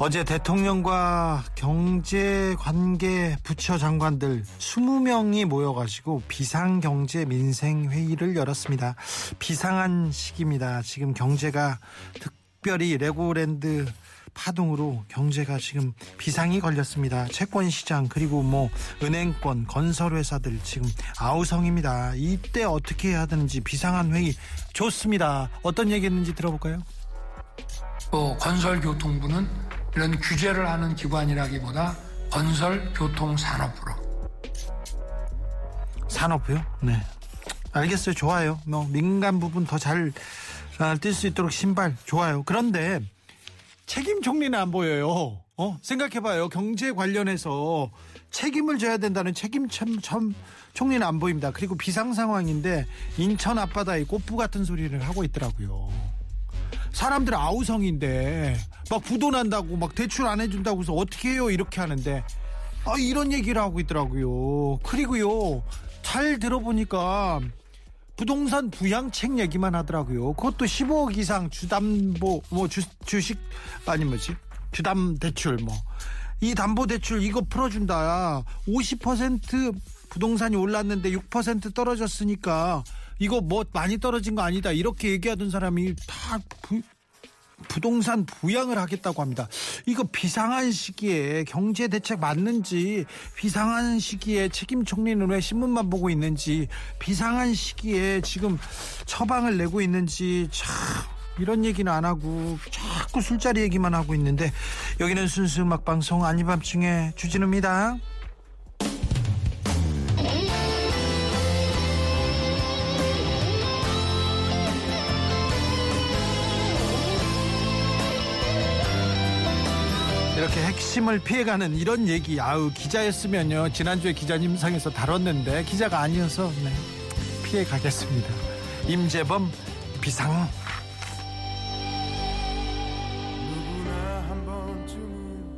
어제 대통령과 경제관계 부처 장관들 20명이 모여가지고 비상경제 민생회의를 열었습니다. 비상한 시기입니다. 지금 경제가 특별히 레고랜드 파동으로 경제가 지금 비상이 걸렸습니다. 채권 시장 그리고 뭐 은행권 건설회사들 지금 아우성입니다. 이때 어떻게 해야 되는지 비상한 회의 좋습니다. 어떤 얘기했는지 들어볼까요? 또 건설교통부는 이런 규제를 하는 기관이라기보다 건설 교통 산업부로 산업부요? 네. 알겠어요. 좋아요. 뭐 민간 부분 더 잘 뛸 수 있도록 신발 좋아요. 그런데 책임 총리는 안 보여요. 어? 생각해봐요. 경제 관련해서 책임을 져야 된다는 책임 참, 참 총리는 안 보입니다. 그리고 비상 상황인데 인천 앞바다에 꽃부 같은 소리를 하고 있더라고요. 사람들 아우성인데 막 부도난다고 막 대출 안 해준다고 해서 어떻게 해요 이렇게 하는데 아 이런 얘기를 하고 있더라고요. 그리고요 잘 들어보니까 부동산 부양책 얘기만 하더라고요. 그것도 15억 이상 주담보 뭐 주, 주식 아니 뭐지 주담 대출 뭐 이 담보 대출 이거 풀어준다. 50% 부동산이 올랐는데 6% 떨어졌으니까 이거 뭐 많이 떨어진 거 아니다. 이렇게 얘기하던 사람이 다 부, 부동산 부양을 하겠다고 합니다. 이거 비상한 시기에 경제 대책 맞는지 비상한 시기에 책임 총리는 왜 신문만 보고 있는지 비상한 시기에 지금 처방을 내고 있는지 참 이런 얘기는 안 하고 자꾸 술자리 얘기만 하고 있는데 여기는 순수 음악 방송 아니밤중에 주진우입니다. 핵심을 피해가는 이런 얘기. 아우 기자였으면요. 지난주에 기자님상에서 다뤘는데 기자가 아니어서 네, 피해 가겠습니다. 임재범 비상. 누구나 한 번쯤은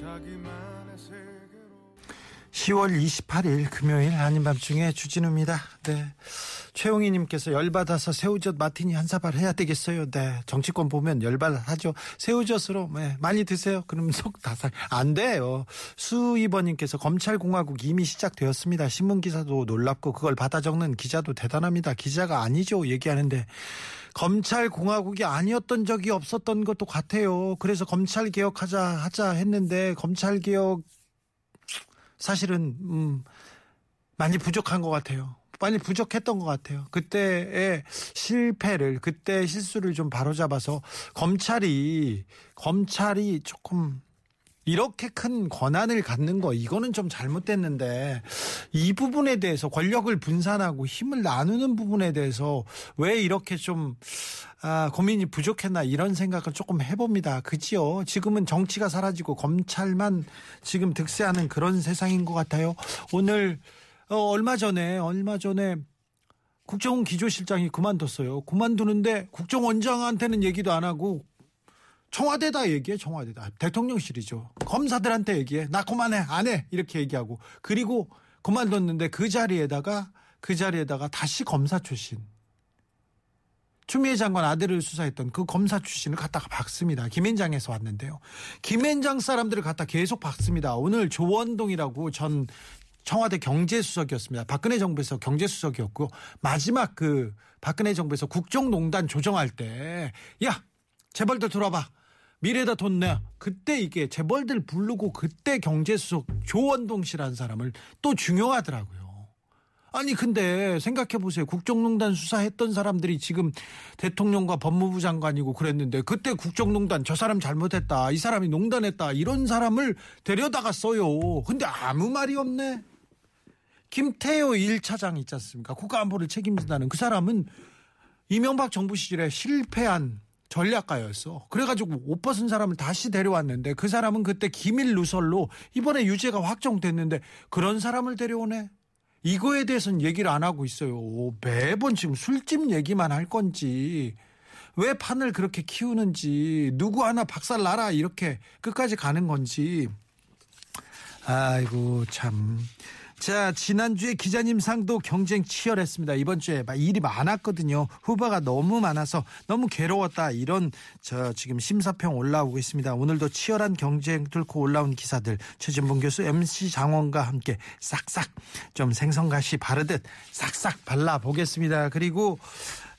자기만의 세계로 10월 28일 금요일 아닌 밤중에 주진우입니다. 네. 최용희 님께서 열받아서 새우젓 마티니 한 사발 해야 되겠어요. 네. 정치권 보면 열받하죠. 새우젓으로 네, 많이 드세요. 그럼 속 다살 안 돼요. 수이번님께서 검찰 공화국 이미 시작되었습니다. 신문 기사도 놀랍고 그걸 받아 적는 기자도 대단합니다. 기자가 아니죠. 얘기하는데 검찰 공화국이 아니었던 적이 없었던 것도 같아요. 그래서 검찰 개혁하자 하자 했는데 검찰 개혁 사실은 음, 많이 부족한 것 같아요. 많이 부족했던 것 같아요. 그때의 실패를 그때 실수를 좀 바로잡아서 검찰이 검찰이 조금 이렇게 큰 권한을 갖는 거 이거는 좀 잘못됐는데 이 부분에 대해서 권력을 분산하고 힘을 나누는 부분에 대해서 왜 이렇게 좀 아, 고민이 부족했나 이런 생각을 조금 해봅니다. 그지요? 지금은 정치가 사라지고 검찰만 지금 득세하는 그런 세상인 것 같아요. 오늘 어, 얼마 전에 얼마 전에 국정원 기조실장이 그만뒀어요. 그만두는데 국정원장한테는 얘기도 안 하고 청와대다 얘기해 청와대다 대통령실이죠 검사들한테 얘기해 나 그만해 안 해 이렇게 얘기하고 그리고 그만뒀는데 그 자리에다가 그 자리에다가 다시 검사 출신 추미애 장관 아들을 수사했던 그 검사 출신을 갖다가 박습니다. 김앤장에서 왔는데요. 김앤장 사람들을 갖다 계속 박습니다. 오늘 조원동이라고 전 청와대 경제수석이었습니다. 박근혜 정부에서 경제수석이었고 마지막 그 박근혜 정부에서 국정농단 조정할 때야 재벌들 들어봐 미래다 돈 내. 그때 이게 재벌들 부르고 그때 경제수석 조원동 씨라는 사람을 또 중용하더라고요. 아니 근데 생각해 보세요. 국정농단 수사했던 사람들이 지금 대통령과 법무부 장관이고 그랬는데 그때 국정농단 저 사람 잘못했다. 이 사람이 농단했다. 이런 사람을 데려다가 써요. 근데 아무 말이 없네. 김태호 1차장 있지 않습니까? 국가안보를 책임진다는 그 사람은 이명박 정부 시절에 실패한 전략가였어. 그래가지고 옷 벗은 사람을 다시 데려왔는데 그 사람은 그때 기밀 누설로 이번에 유죄가 확정됐는데 그런 사람을 데려오네. 이거에 대해서는 얘기를 안 하고 있어요. 매번 지금 술집 얘기만 할 건지 왜 판을 그렇게 키우는지 누구 하나 박살 나라 이렇게 끝까지 가는 건지 아이고 참. 자, 지난주에 기자님 상도 경쟁 치열했습니다. 이번 주에 막 일이 많았거든요. 후보가 너무 많아서 너무 괴로웠다. 이런 저 지금 심사평 올라오고 있습니다. 오늘도 치열한 경쟁 뚫고 올라온 기사들 최진봉 교수 MC 장원과 함께 싹싹 좀 생선가시 바르듯 싹싹 발라 보겠습니다. 그리고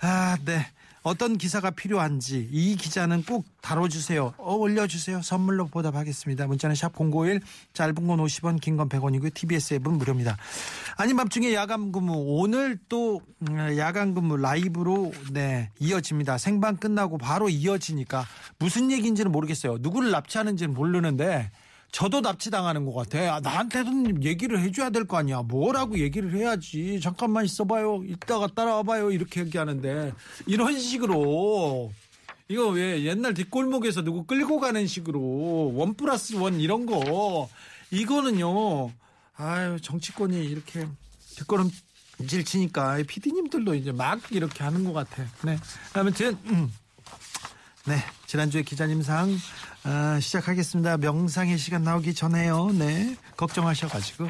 아, 네. 어떤 기사가 필요한지 이 기자는 꼭 다뤄주세요. 어, 올려주세요. 선물로 보답하겠습니다. 문자는 샵 051, 짧은 건 50원, 긴 건 100원이고요. TBS 앱은 무료입니다. 아닌 밤중에 야간 근무 오늘 또 음, 야간 근무 라이브로 네 이어집니다. 생방 끝나고 바로 이어지니까 무슨 얘기인지는 모르겠어요. 누구를 납치하는지는 모르는데 저도 납치당하는 것 같아. 아, 나한테도 얘기를 해줘야 될 거 아니야. 뭐라고 얘기를 해야지. 잠깐만 있어봐요. 이따가 따라와봐요. 이렇게 얘기하는데 이런 식으로 이거 왜 옛날 뒷골목에서 누구 끌고 가는 식으로 원 플러스 원 이런 거 이거는요. 아유 정치권이 이렇게 뒷걸음 질 치니까 피디님들도 이제 막 이렇게 하는 것 같아. 네. 아무튼 음. 네, 지난주에 기자님상 아, 시작하겠습니다. 명상의 시간 나오기 전에요. 네, 걱정하셔가지고.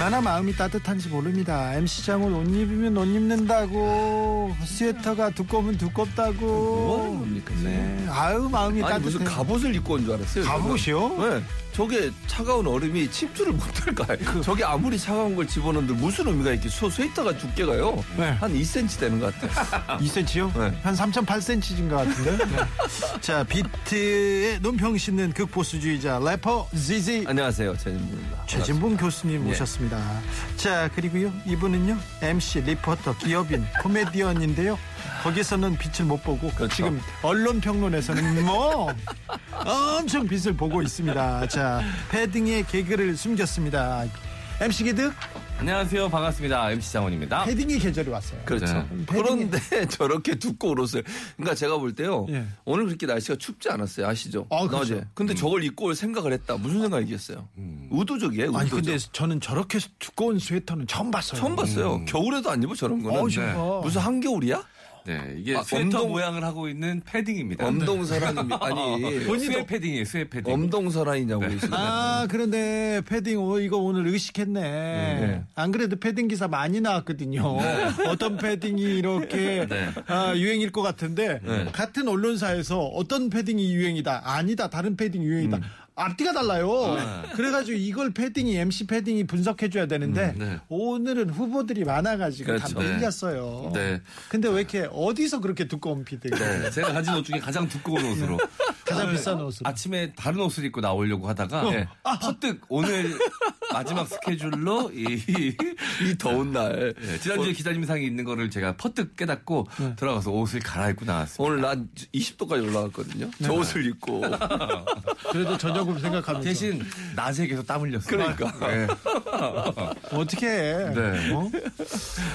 얼마나 마음이 따뜻한지 모릅니다. MC장을 옷 입으면 옷 입는다고, 스웨터가 두꺼우면 두껍다고. 뭐 하는 겁니까, 지금? 네, 아유, 마음이 아니 따뜻해. 무슨 갑옷을 입고 온 줄 알았어요. 갑옷이요? 저는. 네. 저게 차가운 얼음이 침투를 못할까요? 그 저게 아무리 차가운 걸 집어넣는데 무슨 의미가 있겠어? 소 스웨터가 두께가요. 네. 한 2cm 되는 것 같아요. 2cm요? 네. 한 3.8cm인 것 같은데. 네. 자, 비트의 눈평 씹는 극보수주의자 래퍼 ZZ 안녕하세요. 최진무입니다. 최진봉 교수님 예. 모셨습니다. 자, 그리고요. 이분은요. MC, 리포터, 기업인, 코미디언인데요. 거기서는 빛을 못 보고 그렇죠. 지금 언론 평론에서는 뭐 엄청 빛을 보고 있습니다. 자, 패딩에 개그를 숨겼습니다. MC 기득 안녕하세요. 반갑습니다. MC 장원입니다. 패딩의 계절이 왔어요. 그렇죠. 네. 그런데 저렇게 두꺼운 옷을. 그러니까 제가 볼 때요. 예. 오늘 그렇게 날씨가 춥지 않았어요. 아시죠? 아, 그렇죠. 어제. 근데 저걸 입고 올 생각을 했다. 무슨 생각이겠어요? 의도적이에요. 의도적. 아니 근데 저는 저렇게 두꺼운 스웨터는 처음 봤어요. 처음 봤어요. 겨울에도 안 입어 저런 거는. 어, 진짜. 무슨 한겨울이야? 네, 이게 아, 스웨터 엄동- 모양을 하고 있는 패딩입니다. 엄동설한이 아니 스웨패딩이에요. 스웨패딩. 엄동설한이냐고 있어요. 아, 그런데 패딩, 어, 이거 오늘 의식했네. 네. 안 그래도 패딩 기사 많이 나왔거든요. 어떤 패딩이 이렇게 네. 아, 유행일 것 같은데, 네. 같은 언론사에서 어떤 패딩이 유행이다. 아니다. 다른 패딩 유행이다. 음. 앞뒤가 달라요. 그래가지고 이걸 패딩이, MC 패딩이 분석해줘야 되는데, 네. 오늘은 후보들이 많아가지고 그렇죠. 다 밀렸어요. 네. 근데 왜 이렇게, 어디서 그렇게 두꺼운 패딩? 네, 제가 가진 옷 중에 가장 두꺼운 옷으로. 가장 비싼 옷으로. 아침에 다른 옷을 입고 나오려고 하다가 네, 퍼뜩 오늘 마지막 스케줄로 이, 이 더운 날. 네, 지난주에 기자님 상이 있는 거를 제가 퍼뜩 깨닫고 들어가서 옷을 갈아입고 나왔습니다. 오늘 난 20도까지 올라갔거든요. 저 옷을 입고. 그래도 저녁을 생각하면서. 대신 낮에 계속 땀 흘렸어요. 그러니까. 네. 어떻게 해? 네. 어?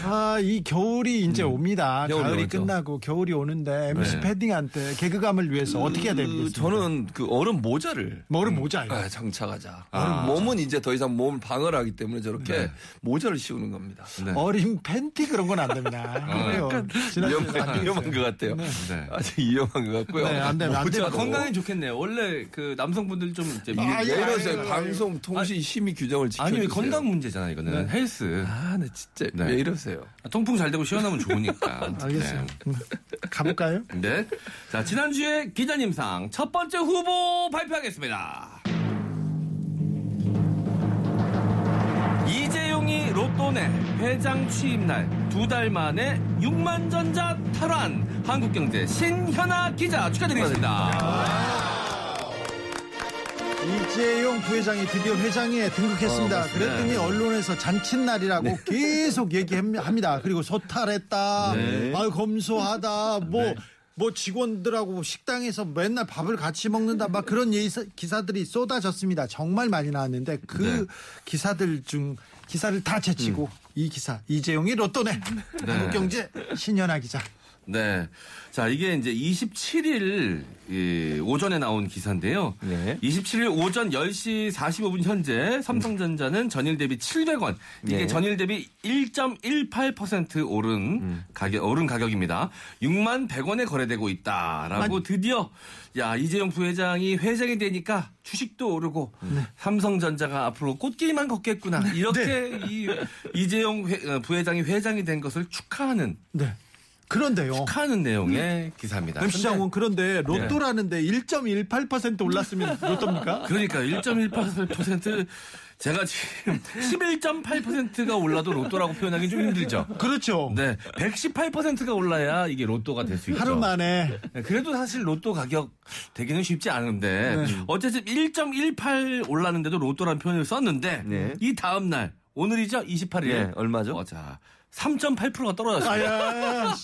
아, 이 겨울이 이제 옵니다. 겨울이 가을이 오죠. 끝나고 겨울이 오는데 MC 네. 패딩한테 개그감을 위해서 어떻게 해야 그, 되겠습니까? 저는 그 얼음 모자를. 뭐를 모자요? 아, 장착하자. 몸은 이제 더 이상 몸을 방어를 하기 때문에 저렇게 모자를 씌우는 겁니다. 네. 어린 팬티 그런 건 안 됩니다. 그래요. 지난주에 위험한, 안 위험한. 것 같아요. 네. 아주 위험한 것 같고요. 네, 안 되면 안. 되고. 건강에 좋겠네요. 원래 그 남성분들 좀 이제 미- 아, 왜 예, 이러세요? 아유, 방송 통신 심의 규정을 지켜주세요. 아니 건강 문제잖아요. 이거는 헬스. 아, 네, 진짜 네. 왜 이러세요? 통풍 잘 되고 시원하면 좋으니까. 알겠어요. 음, 가볼까요? 네. 네. 자, 지난주에 기자님상 첫 번째 후보 발표하겠습니다. 이재용이 로또 내 회장 취임 날 두 달 만에 6만 전자 탈환 한국경제 신현아 기자 축하드리겠습니다. 이재용 부회장이 드디어 회장에 등극했습니다. 어. 그랬더니 언론에서 잔칫날이라고 계속 얘기합니다. 그리고 소탈했다, 네. 아유 검소하다, 뭐뭐 직원들하고 식당에서 맨날 밥을 같이 먹는다 막 그런 예사, 기사들이 쏟아졌습니다. 정말 많이 나왔는데 그 네. 기사들 중 기사를 다 제치고 이 기사 이재용이 로또네. 한국경제 신현아 기자. 네. 자, 이게 이제 27일 이, 오전에 나온 기사인데요. 네. 27일 오전 10시 45분 현재 삼성전자는 전일 대비 700원. 이게 네. 전일 대비 1.18% 오른 가격 오른 가격입니다. 6만 100원에 거래되고 있다라고 드디어 야, 이재용 부회장이 회장이 되니까 주식도 오르고 삼성전자가 앞으로 꽃길만 걷겠구나. 이렇게 이 이재용 회- 어, 부회장이 회장이 된 것을 축하하는 네. 그런데요. 축하하는 내용의 기사입니다. MC 장원 그런데 로또라는데 1.18% 올랐으면 로또입니까? 그러니까 1.18% 제가 지금 11.8%가 올라도 로또라고 표현하기 좀 힘들죠. 그렇죠. 네, 118%가 올라야 이게 로또가 될 수 있죠. 하루 만에 네, 그래도 사실 로또 가격 되기는 쉽지 않은데 네. 어쨌든 1.18 올랐는데도 로또라는 표현을 썼는데 네. 이 다음 날 오늘이죠 28일 네, 얼마죠? 어, 자 3.8%가 떨어졌어요. 아야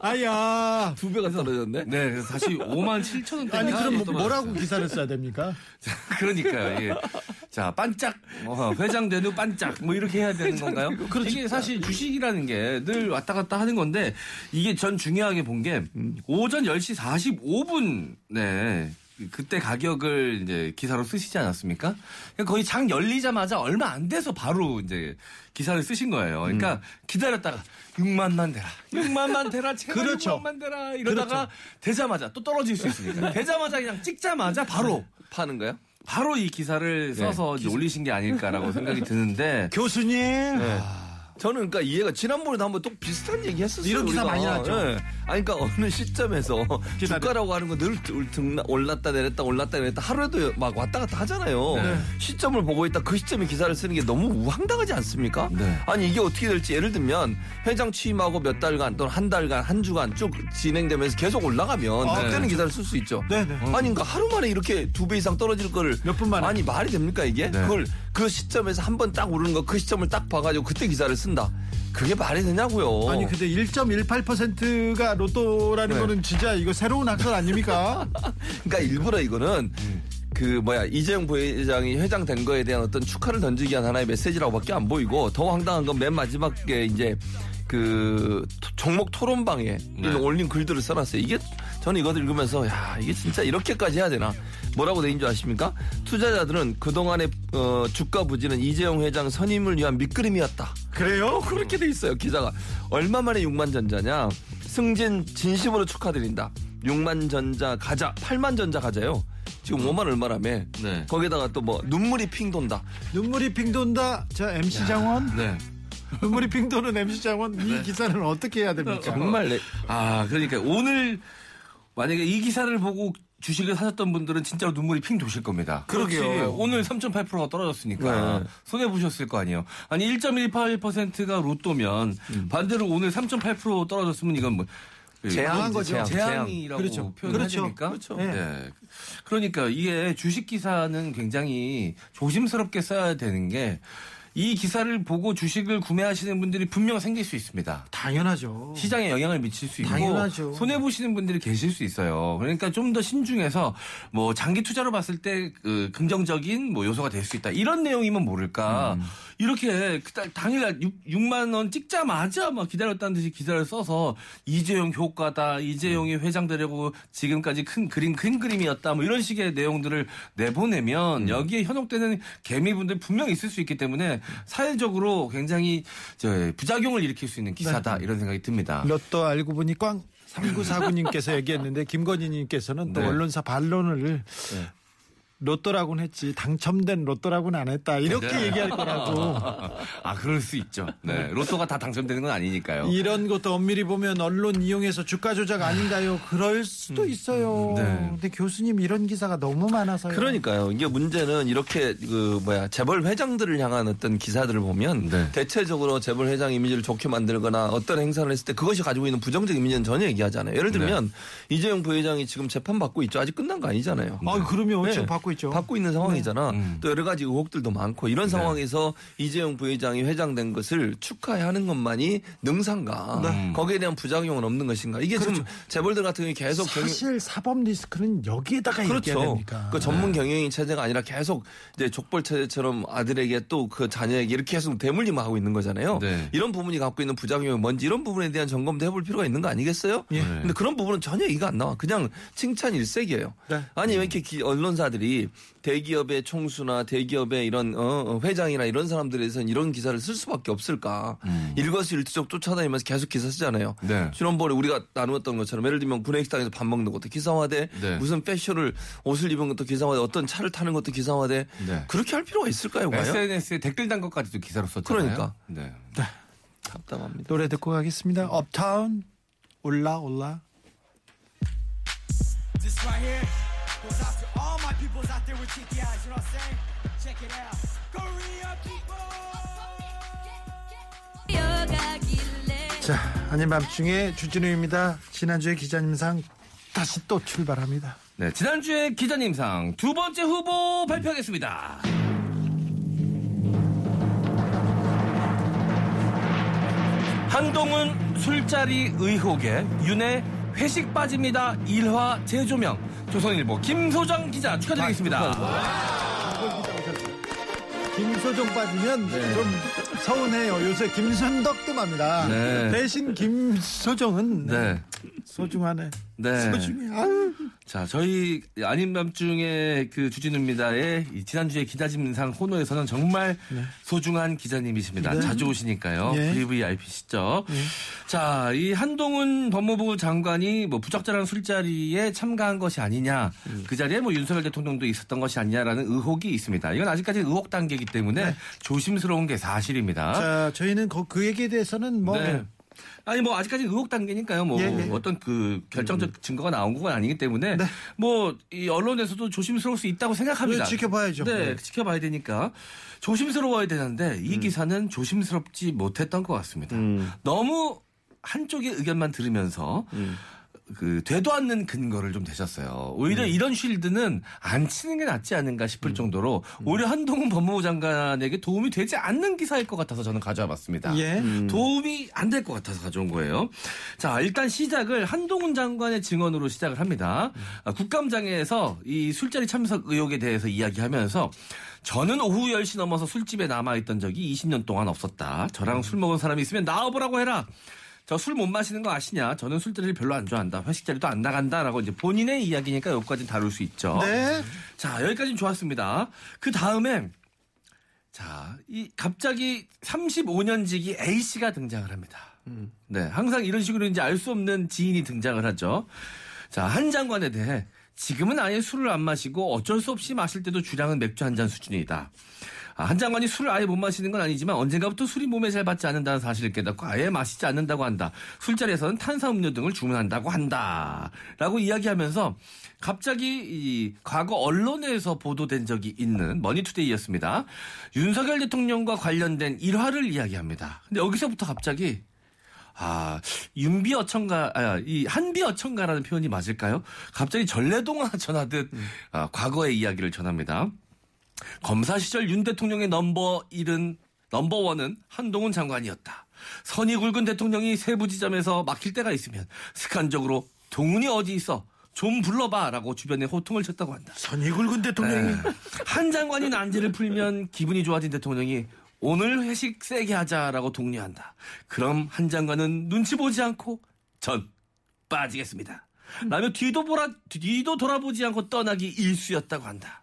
아야 두 배가 떨어졌네. 네, 그래서 다시 5만 7천 원대. 아니 그럼 뭐- 뭐라고 기사를 써야 됩니까? 그러니까요. 예. 자, 반짝 어, 회장 된 후 반짝 뭐 이렇게 해야 되는 건가요? 이게 사실 주식이라는 게 늘 왔다 갔다 하는 건데 이게 전 중요하게 본 게 오전 10시 45분 네. 그때 가격을 이제 기사로 쓰시지 않았습니까? 그러니까 거의 장 열리자마자 얼마 안 돼서 바로 이제 기사를 쓰신 거예요. 그러니까 기다렸다가 6만만 대라. 6만만 대라. 제발 그렇죠. 6만만 대라. 이러다가 되자마자 또 떨어질 수 있으니까. 되자마자 그냥 찍자마자 바로 파는 거야? 바로 이 기사를 써서 이제 올리신 게 아닐까라고 생각이 드는데 교수님 저는 그러니까 이해가 지난번에도 한번 또 비슷한 얘기 했었어요. 이런 기사 우리가. 많이 나왔죠. 예. 아니 그러니까 어느 시점에서 기다려. 주가라고 하는 거 늘 올랐다 내렸다 올랐다 내렸다 하루에도 막 왔다 갔다 하잖아요. 네. 시점을 보고 있다 그 시점에 기사를 쓰는 게 너무 황당하지 않습니까? 네. 아니 이게 어떻게 될지 예를 들면 회장 취임하고 몇 달간 또는 한 달간 한 주간 쭉 진행되면서 계속 올라가면 아, 그때는 네. 기사를 쓸 수 있죠. 네 네. 아니 그러니까 하루 만에 이렇게 두 배 이상 떨어질 거를 몇 분 만에? 아니 말이 됩니까 이게? 네. 그걸 그 시점에서 한 번 딱 오르는 거 그 시점을 딱 봐가지고 그때 기사를 쓴다. 그게 말이 되냐고요. 아니 근데 1.18%가 로또라는 네. 거는 진짜 이거 새로운 학설 아닙니까? 그러니까 일부러 이거는 그 뭐야 이재용 부회장이 회장 된 거에 대한 어떤 축하를 던지기 위한 하나의 메시지라고밖에 안 보이고 더 황당한 건 맨 마지막에 이제 그 토- 종목 토론방에 네. 올린 글들을 써놨어요. 이게 저는 이거 읽으면서 야 이게 진짜 이렇게까지 해야 되나 뭐라고 돼 있는 줄 아십니까? 투자자들은 그동안의 어, 주가 부진은 이재용 회장 선임을 위한 밑그림이었다. 그래요? 그렇게 돼 있어요 기사가 얼마 만에 6만 전자냐 승진 진심으로 축하드린다 6만 전자 가자 8만 전자 가자요 지금 5만 얼마라며 네. 거기다가 또 뭐 눈물이 핑 돈다 눈물이 핑 돈다. 저 MC 장원. 네. 눈물이 핑 도는 MC 장원. 이 기사는 어떻게 해야 됩니까? 정말 내- 아, 그러니까 오늘 만약에 이 기사를 보고 주식을 사셨던 분들은 진짜로 눈물이 핑 도실 겁니다. 그러게요. 그렇지. 오늘 3.8%가 떨어졌으니까 네. 손해 보셨을 거 아니에요. 아니 1.18%가 로또면 반대로 오늘 3.8% 떨어졌으면 이건 뭐 재앙한 거죠. 재앙. 재앙이라고 그렇죠. 표현을 그렇죠. 하십니까? 그렇죠. 네. 그러니까 이게 주식 기사는 굉장히 조심스럽게 써야 되는 게 이 기사를 보고 주식을 구매하시는 분들이 분명 생길 수 있습니다. 당연하죠. 시장에 영향을 미칠 수 있고 당연하죠. 손해 보시는 분들이 계실 수 있어요. 그러니까 좀 더 신중해서 뭐 장기 투자로 봤을 때 그 긍정적인 뭐 요소가 될 수 있다. 이런 내용이면 모를까. 음. 이렇게 당일날 6, 만원 찍자마자 막 기다렸다는 듯이 기사를 써서 이재용 효과다. 이재용이 회장 되려고 지금까지 큰 그림 큰 그림이었다. 뭐 이런 식의 내용들을 내보내면 여기에 현혹되는 개미분들 분명 있을 수 있기 때문에 사회적으로 굉장히 저 부작용을 일으킬 수 있는 기사다. 이런 생각이 듭니다. 로또 알고 보니 꽝 3949님께서 얘기했는데 김건희님께서는 또 네. 언론사 반론을 로또라고는 했지 당첨된 로또라고는 안 했다 이렇게 네. 얘기할 거라고 아, 그럴 수 있죠. 네. 로또가 다 당첨되는 건 아니니까요. 이런 것도 엄밀히 보면 언론 이용해서 주가 조작 아닌가요? 그럴 수도 있어요. 네. 근데 교수님 이런 기사가 너무 많아서요. 그러니까요. 이게 문제는 이렇게 그 뭐야 재벌 회장들을 향한 어떤 기사들을 보면 네. 대체적으로 재벌 회장 이미지를 좋게 만들거나 어떤 행사를 했을 때 그것이 가지고 있는 부정적 이미지는 전혀 얘기하잖아요. 예를 들면 이재용 부회장이 지금 재판 받고 있죠. 아직 끝난 거 아니잖아요. 아 그러면 네. 지금 받고 있죠. 받고 있는 상황이잖아. 음. 또 여러 가지 의혹들도 많고 이런 상황에서 이재용 부회장이 회장된 것을 축하해 하는 것만이 능상가. 거기에 대한 부작용은 없는 것인가. 이게 지금 재벌들 같은 경우에 계속 경영- 사실 사법 리스크는 여기에다가 그렇죠. 됩니까? 그 전문 경영인 체제가 아니라 계속 이제 족벌 체제처럼 아들에게 또 그 자녀에게 이렇게 계속 대물림을 하고 있는 거잖아요. 네. 이런 부분이 갖고 있는 부작용이 뭔지 이런 부분에 대한 점검도 해볼 필요가 있는 거 아니겠어요? 예. 근데 그런 부분은 전혀 얘기가 안 나와. 그냥 칭찬 일색이에요. 네. 아니 왜 이렇게 기- 언론사들이 대기업의 총수나 대기업의 이런 어, 어, 회장이나 이런 사람들에 대해서는 이런 기사를 쓸 수밖에 없을까? 일거수일투족 쫓아다니면서 계속 기사 쓰잖아요. 음. 네. 지난번에 우리가 나누었던 것처럼 예를 들면 구내식당에서 밥 먹는 것도 기사화돼 네. 무슨 패션을 옷을 입은 것도 기사화돼 어떤 차를 타는 것도 기사화돼 네. 그렇게 할 필요가 있을까요? 과연? SNS에 댓글 단 것까지도 기사로 썼잖아요. 그러니까. 네. 답답합니다. 노래 듣고 가겠습니다. 업타운 올라 올라. This right here goes out all my peoples out there with cheeky eyes, you know what I'm saying? Check it out. Korea people! 자, 아닌 밤중에 주진우입니다. 지난주에 기자님상 다시 또 출발합니다. 네, 지난주에 기자님상 두 번째 후보 발표하겠습니다. 한동훈 술자리 의혹에 윤회 회식 빠집니다. 일화 재조명. 조선일보 김소정 기자 축하드리겠습니다. 김소정 빠지면 좀 서운해요. 요새 김선덕 뜸합니다. 네. 대신 김소정은 네. 소중하네. 네. 소중해. 아유. 자, 저희 아닌 밤중에 그 주진우입니다의 이 지난주에 기자진상 호노에서는 정말 소중한 기자님이십니다. 자주 오시니까요. 예. VVIP시죠. 자, 이 한동훈 법무부 장관이 뭐 부적절한 술자리에 참가한 것이 아니냐. 그 자리에 뭐 윤석열 대통령도 있었던 것이 아니냐라는 의혹이 있습니다. 이건 아직까지 의혹 단계이기 때문에 조심스러운 게 사실입니다. 자, 저희는 그, 그 얘기에 대해서는 뭐 네. 아니 뭐 아직까지 의혹 단계니까요. 뭐 예, 예. 어떤 그 결정적 증거가 나온 건 아니기 때문에 네. 뭐이 언론에서도 조심스러울 수 있다고 생각합니다. 네, 지켜봐야죠. 네, 네. 지켜봐야 되니까 조심스러워야 되는데 음. 이 기사는 조심스럽지 못했던 것 같습니다. 너무 한쪽의 의견만 들으면서 음. 그 되도 않는 근거를 좀 대셨어요. 음. 오히려 이런 쉴드는 안 치는 게 낫지 않은가 싶을 정도로 오히려 한동훈 법무부 장관에게 도움이 되지 않는 기사일 것 같아서 저는 가져와 봤습니다. 예. 도움이 안 될 것 같아서 가져온 거예요. 자, 일단 시작을 한동훈 장관의 증언으로 시작을 합니다. 아, 국감장에서 이 술자리 참석 의혹에 대해서 이야기하면서 저는 오후 10시 넘어서 술집에 남아있던 적이 20년 동안 없었다. 저랑 술 먹은 사람이 있으면 나와보라고 해라. 저 술 못 마시는 거 아시냐? 저는 술자리를 별로 안 좋아한다. 회식 자리도 안 나간다라고 이제 본인의 이야기니까 여기까지는 다룰 수 있죠. 네. 자, 여기까지는 좋았습니다. 그 다음에 자, 이 갑자기 35년지기 A 씨가 등장을 합니다. 네, 항상 이런 식으로 이제 알 수 없는 지인이 등장을 하죠. 자, 한 장관에 대해 지금은 아예 술을 안 마시고 어쩔 수 없이 마실 때도 주량은 맥주 한 잔 수준이다. 아, 한 장관이 술을 아예 못 마시는 건 아니지만 언젠가부터 술이 몸에 잘 받지 않는다는 사실을 깨닫고 아예 마시지 않는다고 한다. 술자리에서는 탄산음료 등을 주문한다고 한다. 라고 이야기하면서 갑자기 이 과거 언론에서 보도된 적이 있는 머니투데이였습니다. 윤석열 대통령과 관련된 일화를 이야기합니다. 근데 여기서부터 갑자기 아, 윤비 어천가, 아, 이 한비 어천가라는 표현이 맞을까요? 갑자기 전래동화 전하듯 아, 과거의 이야기를 전합니다. 검사 시절 윤 대통령의 넘버 1은 넘버 원은 한동훈 장관이었다. 선이 굵은 대통령이 세부 지점에서 막힐 때가 있으면 습관적으로 동훈이 어디 있어? 좀 불러봐라고 주변에 호통을 쳤다고 한다. 선이 굵은 대통령이 네. 한 장관이 난제를 풀면 기분이 좋아진 대통령이 오늘 회식 세게 하자라고 독려한다. 그럼 한 장관은 눈치 보지 않고 전 빠지겠습니다. 라며 뒤도 보라 뒤도 돌아보지 않고 떠나기 일수였다고 한다.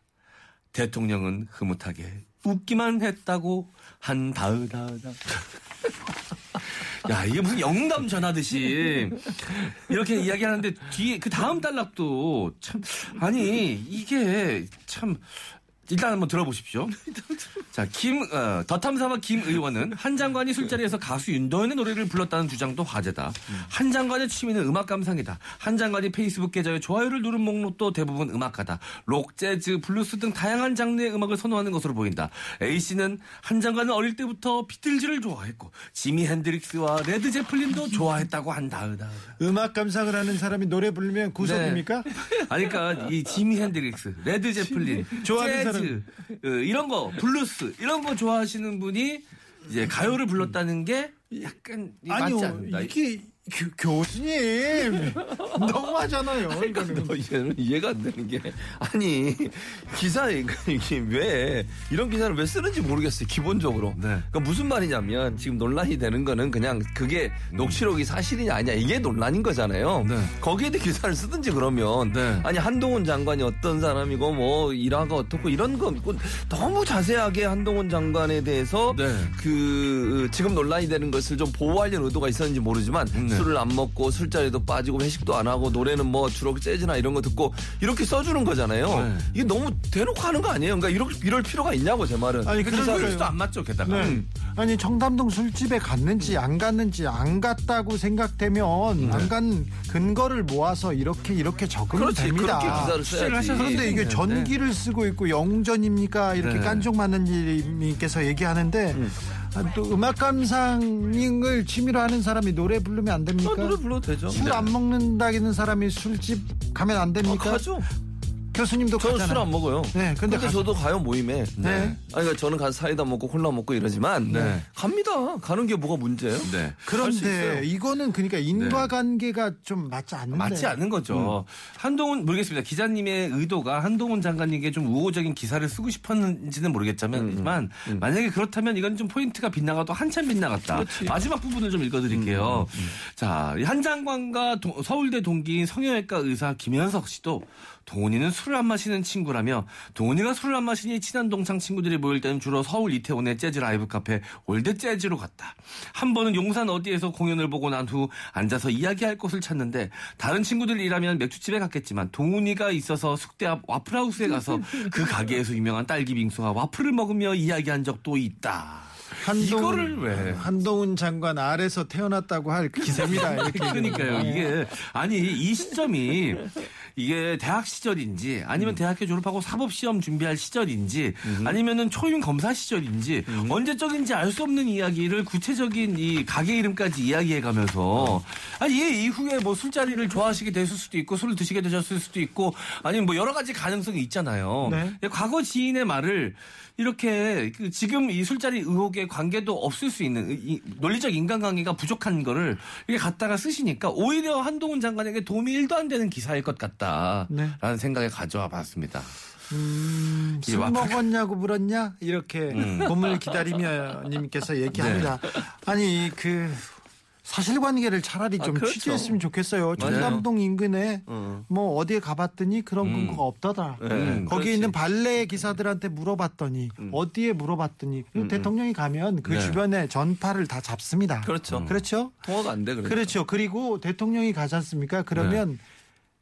대통령은 흐뭇하게 웃기만 했다고 한다으다다. 야 이게 무슨 영담 전하듯이 이렇게 이야기하는데 뒤에 그 다음 단락도 참 아니 이게 참 일단 한번 들어보십시오. 자, 김, 어, 더 탐사와 김 의원은 한 장관이 술자리에서 가수 윤도현의 노래를 불렀다는 주장도 화제다. 한 장관의 취미는 음악 감상이다. 한 장관이 페이스북 계좌에 좋아요를 누른 목록도 대부분 음악가다. 록, 재즈, 블루스 등 다양한 장르의 음악을 선호하는 것으로 보인다. A씨는 한 장관은 어릴 때부터 비틀즈를 좋아했고 지미 헨드릭스와 레드 제플린도 좋아했다고 한다. 음악 감상을 하는 사람이 노래 부르면 구속입니까? 아니, 그러니까 이 지미 헨드릭스, 레드 제플린, 좋아하는 사람. 어, 이런 거, 블루스 이런 거 좋아하시는 분이 이제 가요를 불렀다는 게 약간 이 맞지 아니요, 않는다. 이게 교, 수님 너무하잖아요. 이거는. 너 얘는 이해가 안 되는 게 아니 기사에 이게 왜 이런 기사를 왜 쓰는지 모르겠어요 기본적으로 네. 그러니까 무슨 말이냐면 지금 논란이 되는 거는 그냥 그게 녹취록이 사실이냐 아니냐 이게 논란인 거잖아요 네. 거기에 대해 기사를 쓰든지 그러면 네. 아니 한동훈 장관이 어떤 사람이고 뭐 일화가 어떻고 이런 거 너무 자세하게 한동훈 장관에 대해서 네. 그 지금 논란이 되는 것을 좀 보호하려는 의도가 있었는지 모르지만 네. 술을 안 먹고 술자리도 빠지고 회식도 안 하고 노래는 뭐 주로 재즈나 이런 거 듣고 이렇게 써주는 거잖아요. 네. 이게 너무 대놓고 하는 거 아니에요? 그러니까 이럴, 이럴 필요가 있냐고 제 말은. 아니 그런 그래서 루트도 안 맞죠, 게다가. 네. 아니 청담동 술집에 갔는지 안 갔는지 안 갔다고 생각되면 안간 근거를 모아서 이렇게 이렇게 적으면 그렇지 됩니다. 그렇게 기사를 써야지. 그런데 이게 네. 전기를 쓰고 있고 영전입니까 이렇게 네. 깐종마는님께서 얘기하는데 아, 또 음악 감상을 취미로 하는 사람이 노래 부르면 안 됩니까? 아, 노래 불러도 되죠. 술 안 먹는다는 사람이 술집 가면 안 아, 됩니까? 가죠. 교수님도 저는. 술 안 먹어요. 네, 근데 근데, 가- 저도 가요 모임에. 네. 아니, 그러니까 저는 가서 사이다 먹고 콜라 먹고 이러지만 네. 갑니다. 가는 게 뭐가 문제예요? 네. 그런데. 이거는 그러니까 인과관계가 좀 맞지 않는데 맞지 않는 거죠. 한동훈 모르겠습니다. 기자님의 의도가 한동훈 장관님께 좀 우호적인 기사를 쓰고 싶었는지는 모르겠지만 만약에 그렇다면 이건 좀 포인트가 빗나가도 한참 빗나갔다. 마지막 부분을 좀 읽어드릴게요. 자, 이한 장관과 도- 서울대 동기인 성형외과 의사 김현석 씨도 동훈이는 술을 안 마시는 친구라며 동훈이가 술을 안 마시니 친한 동창 친구들이 모일 때는 주로 서울 이태원의 재즈 라이브 카페 올 댓 재즈로 갔다. 한 번은 용산 어디에서 공연을 보고 난 후 앉아서 이야기할 곳을 찾는데 다른 친구들이라면 맥주집에 갔겠지만 동훈이가 있어서 숙대 앞 와플하우스에 가서 그 가게에서 유명한 딸기 빙수와 와플을 먹으며 이야기한 적도 있다. 이거를 왜? 한동훈 장관 아래서 태어났다고 할 기세입니다. 그러니까요. 이게 아니 이 시점이 이게 대학 시절인지 아니면 대학교 졸업하고 사법 시험 준비할 시절인지 아니면은 초임 검사 시절인지 언제적인지 알 수 없는 이야기를 구체적인 이 가게 이름까지 이야기해 가면서 아니 얘 이후에 뭐 술자리를 좋아하시게 됐을 수도 있고 술을 드시게 되셨을 수도 있고 아니면 뭐 여러 가지 가능성이 있잖아요. 네. 과거 지인의 말을 이렇게 그 지금 이 술자리 의혹에 관계도 없을 수 있는 이 논리적 인간관계가 부족한 거를 이게 갖다가 쓰시니까 오히려 한동훈 장관에게 도움이 1도 안 되는 기사일 것 같다 라는 네. 생각에 가져와 봤습니다. 음, 이술 와플- 먹었냐고 물었냐 이렇게 음. 봄을 기다리며 님께서 얘기합니다. 네. 아니 그 사실관계를 차라리 아, 좀 그렇죠. 취재했으면 좋겠어요. 맞아요. 청담동 인근에 어. 뭐 어디에 가봤더니 그런 음. 근거가 없더라. 네, 거기에 그렇지. 있는 발레 기사들한테 물어봤더니 어디에 물어봤더니 그리고 대통령이 가면 그 네. 주변에 전파를 다 잡습니다. 그렇죠. 그렇죠? 통화가 안 돼. 그러니까. 그렇죠. 그리고 대통령이 가지 않습니까? 그러면 네.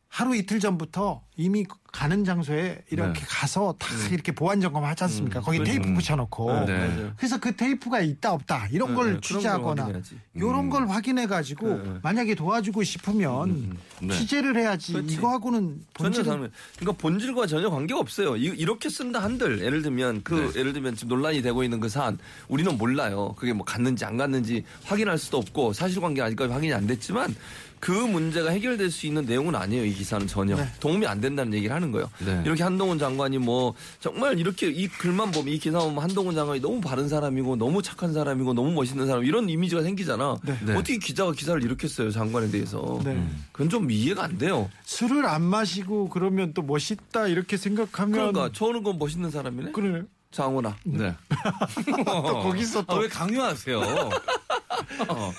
하루 이틀 전부터 이미 가는 장소에 이렇게 네. 가서 다 이렇게 보안 점검 하지 않습니까? 거기 그렇죠. 테이프 붙여놓고. 네. 맞아요. 그래서 그 테이프가 있다 없다 이런 네, 걸 네, 취재하거나 걸. 이런 걸 확인해 가지고 네, 네. 만약에 도와주고 싶으면 네. 취재를 해야지 그렇지. 이거하고는 전혀 본질은 다른 그러니까 본질과 전혀 관계가 없어요. 이- 이렇게 쓴다 한들 예를 들면 그 네. 예를 들면 지금 논란이 되고 있는 그 사안 우리는 몰라요. 그게 뭐 갔는지 안 갔는지 확인할 수도 없고 사실관계 아직까지 확인이 안 됐지만 그 문제가 해결될 수 있는 내용은 아니에요. 이 기사는 전혀 네. 도움이 안 된다는 얘기를 하는 거예요. 네. 이렇게 한동훈 장관이 뭐 정말 이렇게 이 글만 보면 이 기사 보면 한동훈 장관이 너무 바른 사람이고 너무 착한 사람이고 너무 멋있는 사람 이런 이미지가 생기잖아. 네. 네. 어떻게 기자가 기사를 이렇게 써요 장관에 대해서? 네. 그건 좀 이해가 안 돼요. 술을 안 마시고 그러면 또 멋있다 이렇게 생각하면 그러니까 저는 건 멋있는 사람이네. 그래 장훈아. 네. 또 거기서 아, 또왜 강요하세요? 어.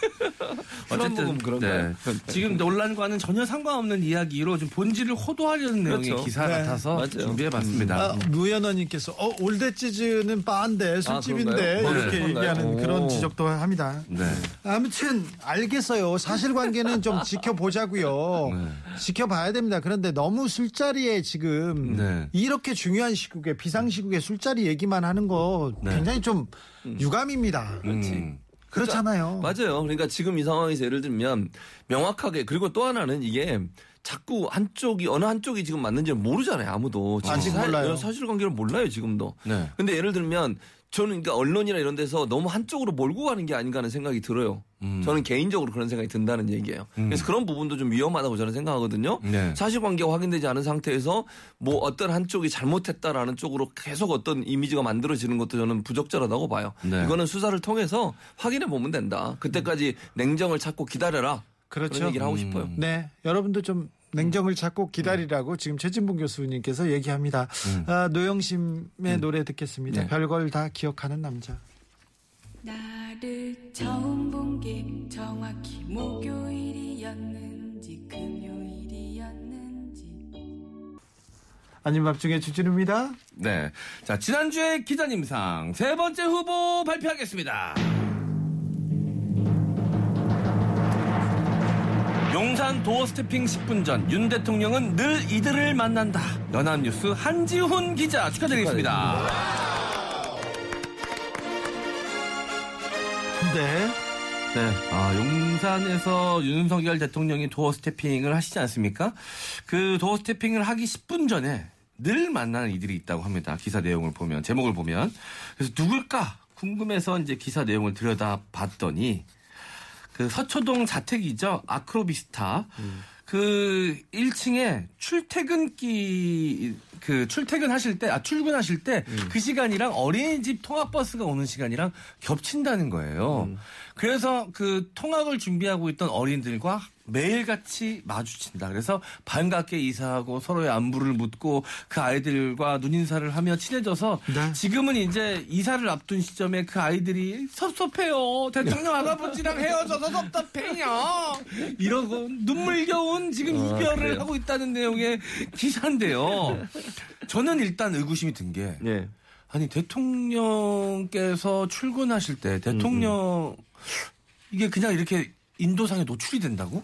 술안먹으면 그런 거예요. 지금 논란과는 전혀 상관없는 이야기로 좀 본질을 호도하려는 내용의 그렇죠. 기사 네. 같아서 맞아요. 준비해봤습니다. 아, 무연어님께서 어 올드치즈는 바인데 술집인데 그런가요? 이렇게 네. 얘기하는 오. 그런 지적도 합니다. 네. 아무튼 알겠어요. 사실관계는 좀 지켜보자고요. 네. 지켜봐야 됩니다. 그런데 너무 술자리에 지금 네. 이렇게 중요한 시국에 비상시국에 술자리 얘기 만 하는 거 네. 굉장히 좀 유감입니다. 음. 그렇잖아요. 맞아요. 그러니까 지금 이 상황에서 예를 들면 명확하게 그리고 또 하나는 이게 자꾸 한쪽이 어느 한쪽이 지금 맞는지 를 모르잖아요. 아무도 지금 아직 사- 몰라요. 사실관계를 몰라요. 지금도. 네. 근데 예를 들면 저는 그러니까 언론이나 이런 데서 너무 한쪽으로 몰고 가는 게 아닌가 하는 생각이 들어요. 음. 저는 개인적으로 그런 생각이 든다는 얘기예요. 그래서 그런 부분도 좀 위험하다고 저는 생각하거든요. 네. 사실관계가 확인되지 않은 상태에서 뭐 어떤 한쪽이 잘못했다라는 쪽으로 계속 어떤 이미지가 만들어지는 것도 저는 부적절하다고 봐요. 네. 이거는 수사를 통해서 확인해 보면 된다. 그때까지 냉정을 찾고 기다려라. 그렇죠. 그런 얘기를 하고 음. 싶어요. 네, 여러분도 좀 냉정을 찾고 기다리라고 지금 최진봉 교수님께서 얘기합니다. 아, 노영심의 노래 듣겠습니다. 네. 별걸 다 기억하는 남자. 나를 처음 본 게 정확히 목요일이었는지 금요일이었는지 아닌 밤중에 주진우입니다. 네. 자, 지난주에 기자님상 세 번째 후보 발표하겠습니다. 용산 도어 스태핑 10분 전 윤 대통령은 늘 이들을 만난다. 연합뉴스 한지훈 기자 축하드리겠습니다. 네. 네. 아, 용산에서 윤석열 대통령이 도어 스태핑을 하시지 않습니까? 그 도어 스태핑을 하기 10분 전에 늘 만나는 이들이 있다고 합니다. 기사 내용을 보면, 제목을 보면. 그래서 누굴까? 궁금해서 이제 기사 내용을 들여다 봤더니 그 서초동 자택이죠. 아크로비스타. 그 1층에 출퇴근기 그 출퇴근하실 때 아 출근하실 때그 시간이랑 어린이집 통학 버스가 오는 시간이랑 겹친다는 거예요. 그래서 그 통학을 준비하고 있던 어린들과 매일같이 마주친다. 그래서 반갑게 인사하고 서로의 안부를 묻고 그 아이들과 눈인사를 하며 친해져서 네. 지금은 이제 이사를 앞둔 시점에 그 아이들이 섭섭해요. 대통령 할아버지랑 헤어져서 섭섭해요. 이러고 눈물겨운 지금 이별을 하고 있다는 내용의 기사인데요. 저는 일단 의구심이 든게 예. 아니 대통령께서 출근하실 때 대통령 이게 그냥 이렇게 인도상에 노출이 된다고?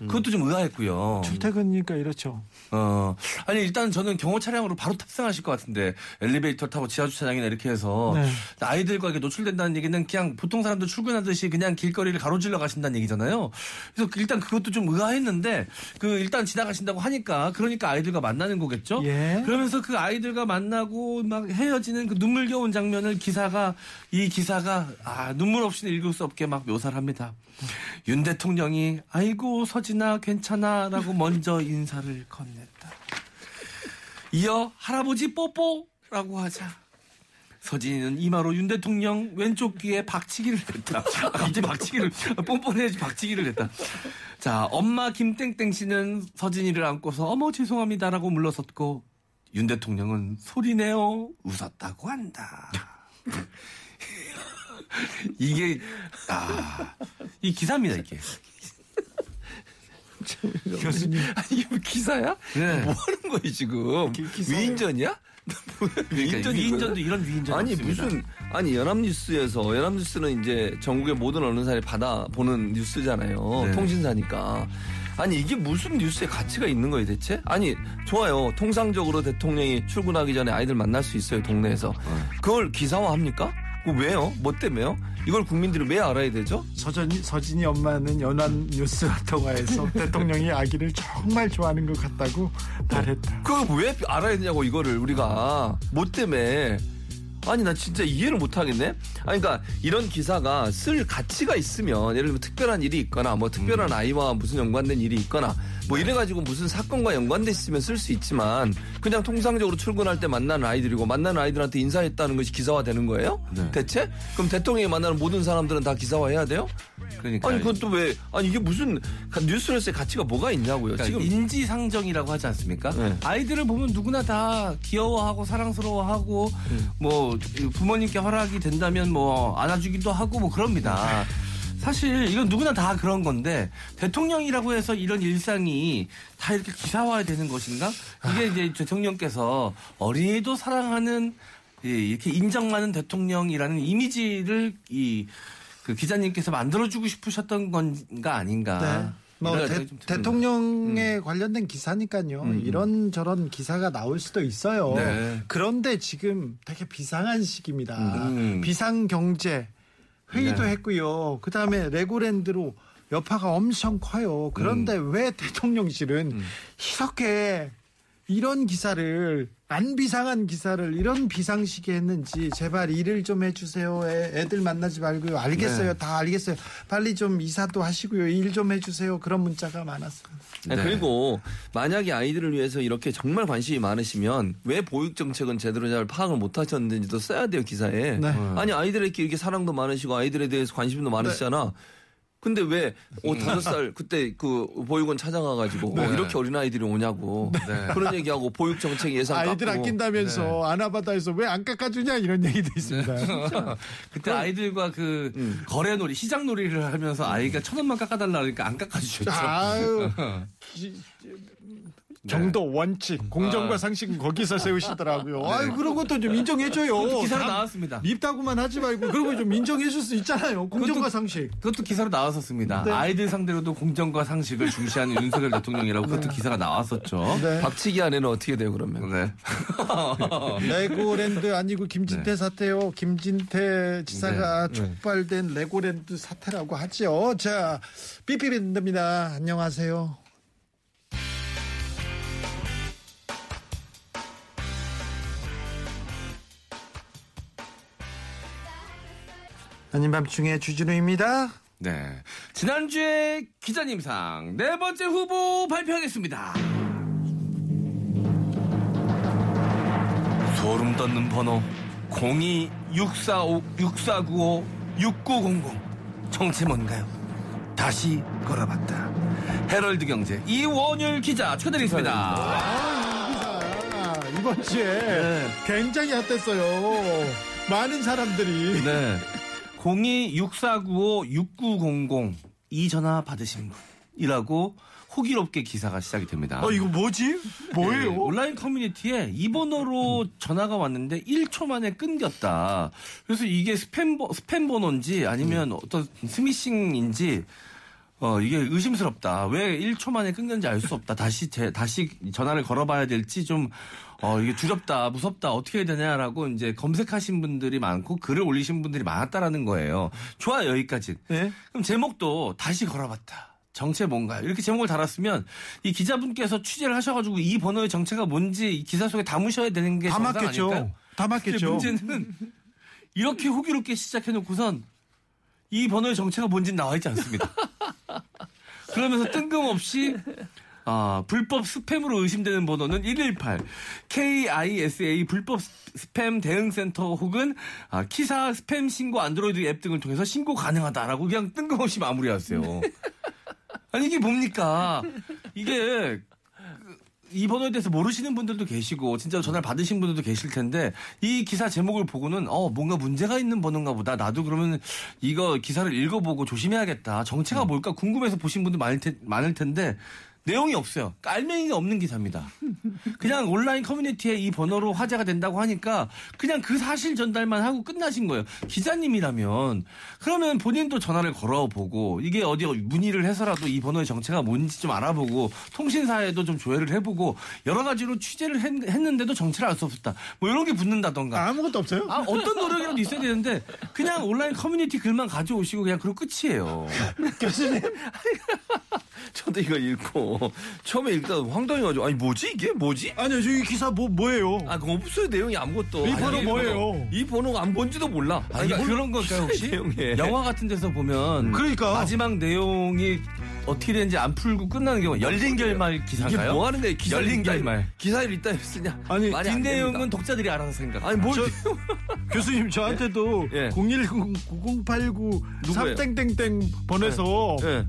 그것도 좀 의아했고요. 출퇴근이니까 이렇죠. 어, 아니, 일단 저는 경호 차량으로 바로 탑승하실 것 같은데, 엘리베이터 타고 지하 주차장이나 이렇게 해서, 네. 아이들과 이렇게 노출된다는 얘기는 그냥 보통 사람들 출근하듯이 그냥 길거리를 가로질러 가신다는 얘기잖아요. 그래서 일단 그것도 좀 의아했는데, 그 일단 지나가신다고 하니까, 그러니까 아이들과 만나는 거겠죠? 예. 그러면서 그 아이들과 만나고 막 헤어지는 그 눈물겨운 장면을 기사가, 이 기사가, 아, 눈물 없이는 읽을 수 없게 막 묘사를 합니다. 윤 대통령이, 아이고, 서진아, 괜찮아, 라고 먼저 인사를 건넸다. 이어, 할아버지 뽀뽀라고 하자. 서진이는 이마로 윤 대통령 왼쪽 귀에 박치기를 했다. 아, 이제 박치기를, 뻔뻔해야지 박치기를 했다. 자, 엄마 김땡땡 씨는 서진이를 안고서 어머 죄송합니다라고 물러섰고, 윤 대통령은 소리내어 웃었다고 한다. 이게, 아, 이 기사입니다, 이게. 교수님. 아니, 이게 뭐 기사야? 네. 뭐 하는 거예요, 지금? 위인전이야? 뭐야, 그러니까 위인전이 위인전도? 이런 위인전 아니 무슨 아니 연합뉴스에서 연합뉴스는 이제 전국의 모든 언론사를 받아 보는 뉴스잖아요 네. 통신사니까 아니 이게 무슨 뉴스의 가치가 있는 거예요 대체 아니 좋아요 통상적으로 대통령이 출근하기 전에 아이들 만날 수 있어요 동네에서 그걸 기사화합니까? 그 왜요? 뭐 때문에요? 이걸 국민들이 왜 알아야 되죠? 서진이, 서진이 엄마는 연합뉴스와 통화해서 대통령이 아기를 정말 좋아하는 것 같다고 말했다. 그걸 왜 알아야 되냐고 이거를 우리가 뭐 때문에 아니 나 진짜 이해를 못 하겠네. 아니 그러니까 이런 기사가 쓸 가치가 있으면 예를 들면 특별한 일이 있거나 뭐 특별한 아이와 무슨 연관된 일이 있거나 뭐 이래 가지고 무슨 사건과 연관돼 있으면 쓸 수 있지만 그냥 통상적으로 출근할 때 만나는 아이들이고 만나는 아이들한테 인사했다는 것이 기사화 되는 거예요? 네. 대체? 그럼 대통령이 만나는 모든 사람들은 다 기사화해야 돼요? 그러니까. 아니 그것도 왜 아니 이게 무슨 뉴스레스의 가치가 뭐가 있냐고요? 그러니까 지금 인지상정이라고 하지 않습니까? 네. 아이들을 보면 누구나 다 귀여워하고 사랑스러워하고 음. 뭐 부모님께 허락이 된다면 뭐 안아주기도 하고 뭐 그럽니다. 사실 이건 누구나 다 그런 건데 대통령이라고 해서 이런 일상이 다 이렇게 기사화야 되는 것인가? 이게 이제 대통령께서 어린이도 사랑하는 예, 이렇게 인정하는 대통령이라는 이미지를 이 그 기자님께서 만들어주고 싶으셨던 건가 아닌가? 네. 뭐 대, 듭니다. 대통령에 관련된 기사니까요. 음. 이런 저런 기사가 나올 수도 있어요. 네. 그런데 지금 되게 비상한 시기입니다. 음. 비상 경제 회의도 네. 했고요. 그 다음에 레고랜드로 여파가 엄청 커요. 그런데 음. 왜 대통령실은 이렇게 이런 기사를 안 비상한 기사를 이런 비상시기에 했는지 제발 일을 좀 해주세요. 애, 애들 만나지 말고요. 알겠어요. 네. 다 알겠어요. 빨리 좀 이사도 하시고요. 일 좀 해주세요. 그런 문자가 많았습니다. 네, 네. 그리고 만약에 아이들을 위해서 이렇게 정말 관심이 많으시면 왜 보육 정책은 제대로 잘 파악을 못 하셨는지도 써야 돼요 기사에. 네. 아니 아이들에게 이렇게 사랑도 많으시고 아이들에 대해서 관심도 많으시잖아. 근데 왜, 어, 다섯 살, 그때 그 보육원 찾아가가지고, 어, 이렇게 어린 아이들이 오냐고. 그런 얘기하고 보육 정책 예산 아이들 깎고. 아낀다면서 아나바다에서 왜 안 깎아주냐 이런 얘기도 있습니다. 그때 아이들과 그 거래놀이, 시장놀이를 하면서 아이가 천 원만 깎아달라 그러니까 안 깎아주셨죠. 아유 지- 정도 원칙 공정과 아. 상식은 거기서 세우시더라고요. 아유 그런 것도 좀 인정해줘요. 기사로 다 나왔습니다. 밉다고만 하지 말고 그런 거 좀 인정해줄 수 있잖아요. 공정과 그것도- 상식. 그것도 기사로 나왔었습니다. 네. 아이들 상대로도 공정과 상식을 중시하는 윤석열 대통령이라고 그것도 기사가 나왔었죠. 네. 박치기 안에는 어떻게 돼요 그러면? 네. 레고랜드 아니고 김진태 사태요. 김진태 지사가 네. 촉발된 레고랜드 사태라고 하죠. 자, 삐삐밴드입니다. 안녕하세요. 아닌 밤중에 주진우입니다. 네. 지난주에 기자님상 네 번째 후보 발표하겠습니다. 소름 돋는 번호 02-645-6495-6900 정체 뭔가요? 다시 걸어봤다. 헤럴드 경제 이원율 기자 축하드리겠습니다. 아, 이번 주에 굉장히 핫했어요. 많은 사람들이. 네. 02-6495-6900 이 전화 받으신 분이라고 호기롭게 기사가 시작이 됩니다. 어, 이거 뭐지? 뭐예요? 네, 온라인 커뮤니티에 이 번호로 전화가 왔는데 1초 만에 끊겼다. 그래서 이게 스팸, 번- 스팸 번호인지 아니면 어떤 스미싱인지 어, 이게 의심스럽다. 왜 1초 만에 끊겼는지 알 수 없다. 다시 제, 다시 전화를 걸어봐야 될지 좀, 어, 이게 두렵다, 무섭다, 어떻게 해야 되냐라고 이제 검색하신 분들이 많고 글을 올리신 분들이 많았다라는 거예요. 좋아요, 여기까지. 네. 그럼 제목도 다시 걸어봤다. 정체 뭔가요? 이렇게 제목을 달았으면 이 기자분께서 취재를 하셔가지고 이 번호의 정체가 뭔지 이 기사 속에 담으셔야 되는 게 맞겠죠. 아닐까요? 맞겠죠. 문제는 이렇게 호기롭게 시작해놓고선 이 번호의 정체가 뭔지 나와 있지 않습니다. 그러면서 뜬금없이 아, 불법 스팸으로 의심되는 번호는 118 KISA 불법 스팸 대응센터 혹은 아, 키사 스팸 신고 안드로이드 앱 등을 통해서 신고 가능하다라고 그냥 뜬금없이 마무리하세요. 아니 이게 뭡니까? 이게 이 번호에 대해서 모르시는 분들도 계시고 진짜 전화를 받으신 분들도 계실 텐데 이 기사 제목을 보고는 어 뭔가 문제가 있는 번호인가 보다. 나도 그러면 이거 기사를 읽어보고 조심해야겠다. 정체가 뭘까 궁금해서 보신 분들 많을, 테, 많을 텐데 내용이 없어요 깔맹이가 없는 기사입니다 그냥 온라인 커뮤니티에 이 번호로 화제가 된다고 하니까 그냥 그 사실 전달만 하고 끝나신 거예요 기자님이라면 그러면 본인도 전화를 걸어보고 이게 어디 문의를 해서라도 이 번호의 정체가 뭔지 좀 알아보고 통신사에도 좀 조회를 해보고 여러 가지로 취재를 했, 했는데도 정체를 알 수 없었다 뭐 이런 게 붙는다던가 아무것도 없어요? 아, 어떤 노력이라도 있어야 되는데 그냥 온라인 커뮤니티 글만 가져오시고 그냥 그리고 끝이에요. 교수님. 저도 이거 읽고 처음에 읽다 황당해가지고 아니 뭐지 이게 뭐지? 아니요, 저기 기사 뭐, 뭐예요? 아 그거 없어요 내용이 아무것도. 이 아니, 번호 뭐예요? 번호, 이 번호가 안 본지도 몰라. 아니, 그런 걸까요 혹시? 내용에. 영화 같은 데서 보면 그러니까. 마지막 내용이 어떻게 되는지 안 풀고 끝나는 경우 열린 결말 이게 기사인가요? 뭐 하는 거야? 기사를 열린 결말. 기사를 읽다 했으냐? 아니, 뒷내용은. 독자들이 알아서 생각. 아니 뭘? 저- 교수님 저한테도 예. 010 9089 누구예요? 3땡땡땡 번에서 예.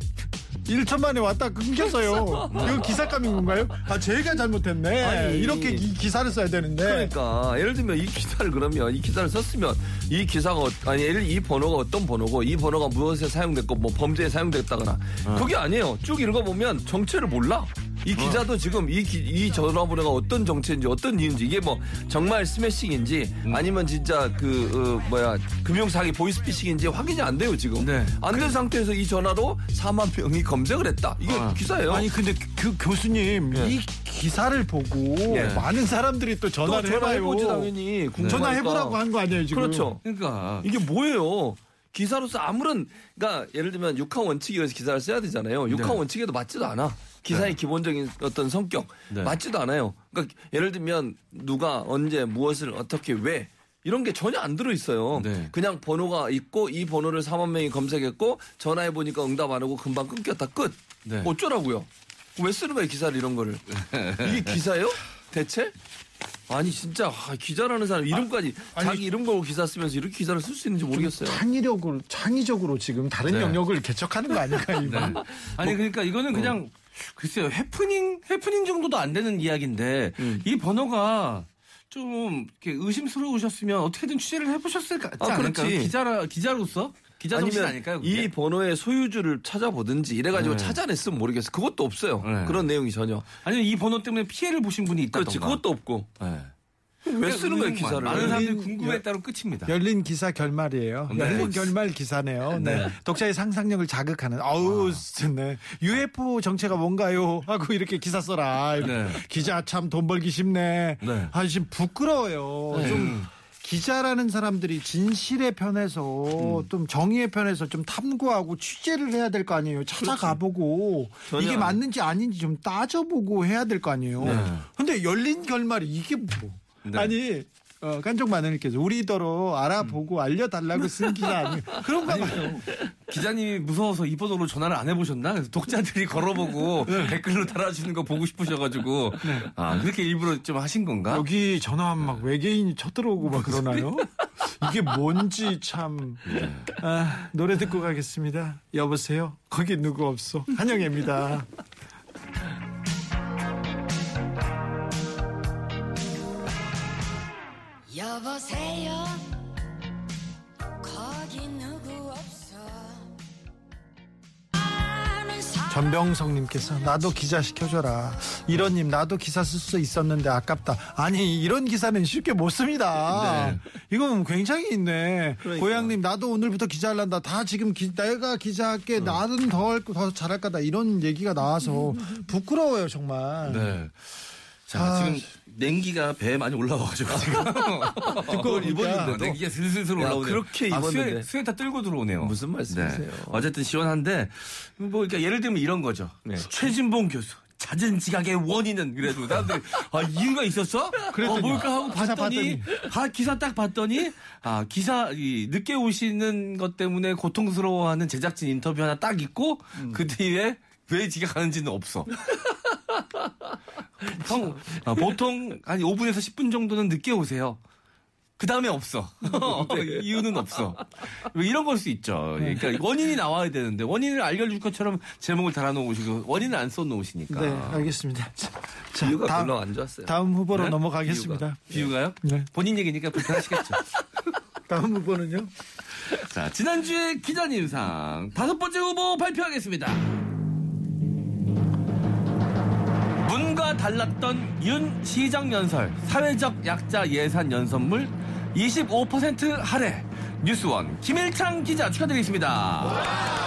1초 만에 왔다 끊겼어요. 이거 기사감인 건가요? 아, 제가 잘못했네. 아니. 이렇게 기, 기사를 써야 되는데. 그러니까 예를 들면 이 기사를 그러면 이 기사를 썼으면 이 기사가 어- 아니 예를 이 번호가 어떤 번호고 이 번호가 무엇에 사용됐고 뭐 범죄에 사용됐다거나 그게 아니에요. 쭉 읽어보면 정체를 몰라. 이 기자도 지금 이, 기- 이 전화번호가 어떤 정체인지 어떤 이유인지 이게 뭐 정말 스매싱인지 아니면 진짜 그 어, 뭐야 금융사기 보이스피싱인지 확인이 안 돼요 지금 네. 안 된 상태에서 이 전화로 4만 명이 검색을 했다 이게 아. 기사예요 아니 근데 그 교수님 예. 이 기사를 보고 예. 많은 사람들이 또 또 전화를 해봐요. 전화해보지 당연히 궁금하니까. 전화해보라고 한 거 아니에요 지금? 그렇죠 그러니까 이게 뭐예요? 기사로서 아무런 그러니까 예를 들면 육하 원칙에 의해서 기사를 써야 되잖아요. 육하 네. 원칙에도 맞지도 않아. 기사의 기본적인 어떤 성격 네. 맞지도 않아요. 그러니까 예를 들면 누가 언제 무엇을 어떻게 왜 이런 게 전혀 안 들어 있어요. 네. 그냥 번호가 있고 이 번호를 4만 명이 검색했고 전화해 보니까 응답 안 하고 금방 끊겼다 끝. 네. 어쩌라고요? 왜 쓰는 거예요 기사를 이런 거를? 이게 기사예요? 대체? 아니 진짜 아, 기자라는 사람 이름까지 아니, 자기 이름 걸고 기사 쓰면서 이렇게 기사를 쓸 수 있는지 모르겠어요. 창의력으로 창의적으로 지금 다른 네. 영역을 개척하는 거 아닐까 이분? 네. 아니 그러니까 이거는 그냥 글쎄요 해프닝 해프닝 정도도 안 되는 이야기인데 음. 이 번호가 좀 이렇게 의심스러우셨으면 어떻게든 취재를 해보셨을 것 같지 아? 그렇지. 기자라 기자로서 아니면 아닐까요? 그게? 이 번호의 소유주를 찾아보든지 이래가지고 네. 찾아냈으면 모르겠어. 그것도 없어요. 네. 그런 내용이 전혀. 아니면 이 번호 때문에 피해를 보신 분이 있다던가. 그렇지. 그것도 없고. 네. 왜 쓰는 거예요 기사를? 많은 사람들이 열린- 궁금했다로 끝입니다. 열린 기사 결말이에요. 네. 열린 결말 기사네요. 네. 네. 독자의 상상력을 자극하는. 아우, 네. UFO 정체가 뭔가요? 하고 이렇게 기사 써라. 네. 기자 참 돈 벌기 쉽네. 네. 아, 지금 부끄러워요. 네. 좀 기자라는 사람들이 진실의 편에서 좀 정의의 편에서 좀 탐구하고 취재를 해야 될 거 아니에요. 찾아가보고 전혀 이게 안 맞는지 아닌지 좀 따져보고 해야 될 거 아니에요. 네. 근데 열린 결말이 이게 뭐? 네. 아니 어, 깐족 마늘님께서 우리더러 알아보고 알려달라고 쓴 기사 아니에요. 그런가 봐요. 기자님이 무서워서 이 번호로 전화를 안 해보셨나? 그래서 독자들이 걸어보고 네. 댓글로 달아주는 거 보고 싶으셔가지고 아 그렇게 일부러 좀 하신 건가? 여기 전화하면 막 외계인이 쳐들어오고 막 그러나요? 이게 뭔지 참. 아, 노래 듣고 가겠습니다. 여보세요? 거기 누구 없어? 한영애입니다. 여보세요 거기 누구 없어 전병성님께서 나도 기자 시켜줘라. 이런님 나도 기사 쓸 수 있었는데 아깝다. 아니 이런 기사는 쉽게 못 씁니다. 이건 굉장히 있네. 그러니까. 고양님 나도 오늘부터 기자 할란다. 다 지금 기- 내가 기자할게. 나는 더, 할- 더 잘할 거다. 이런 얘기가 나와서 부끄러워요 정말. 네. 자 아, 지금 냉기가 배에 많이 올라와가지고 지금 두꺼우니까. 입었는데 냉기가 슬슬슬 야, 올라오네요. 그렇게 아, 입었는데. 스웨, 스웨터 들고 들어오네요. 무슨 말씀이세요? 네. 어쨌든 시원한데 뭐 그러니까 예를 들면 이런 거죠. 네. 최진봉 교수. 잦은 지각의 원인은 그래도 사람들이 아 이유가 있었어? 그랬더니. 어, 뭘까 하고 봤더니 아 기사 딱 봤더니 아 기사 이 늦게 오시는 것 때문에 고통스러워하는 제작진 인터뷰 하나 딱 있고 음. 그 뒤에 왜 지각하는지는 없어. 형, 아, 보통 한 5분에서 10분 정도는 늦게 오세요. 그 다음에 없어. 이유는 없어. 뭐 이런 걸 수 있죠. 그러니까 원인이 나와야 되는데 원인을 알려줄 것처럼 제목을 달아놓으시고 원인을 안 써놓으시니까. 네, 알겠습니다. 자, 자, 비유가 다음, 별로 안 좋았어요. 다음 후보로 네? 넘어가겠습니다. 비유가 요? 네. 본인 얘기니까 불편하시겠죠. 다음 후보는요? 자, 지난주에 기자님상 다섯 번째 후보 발표하겠습니다. 달랐던 윤 시정 연설, 사회적 약자 예산 연선물 25% 할애. 뉴스원 김일창 기자 축하드리겠습니다.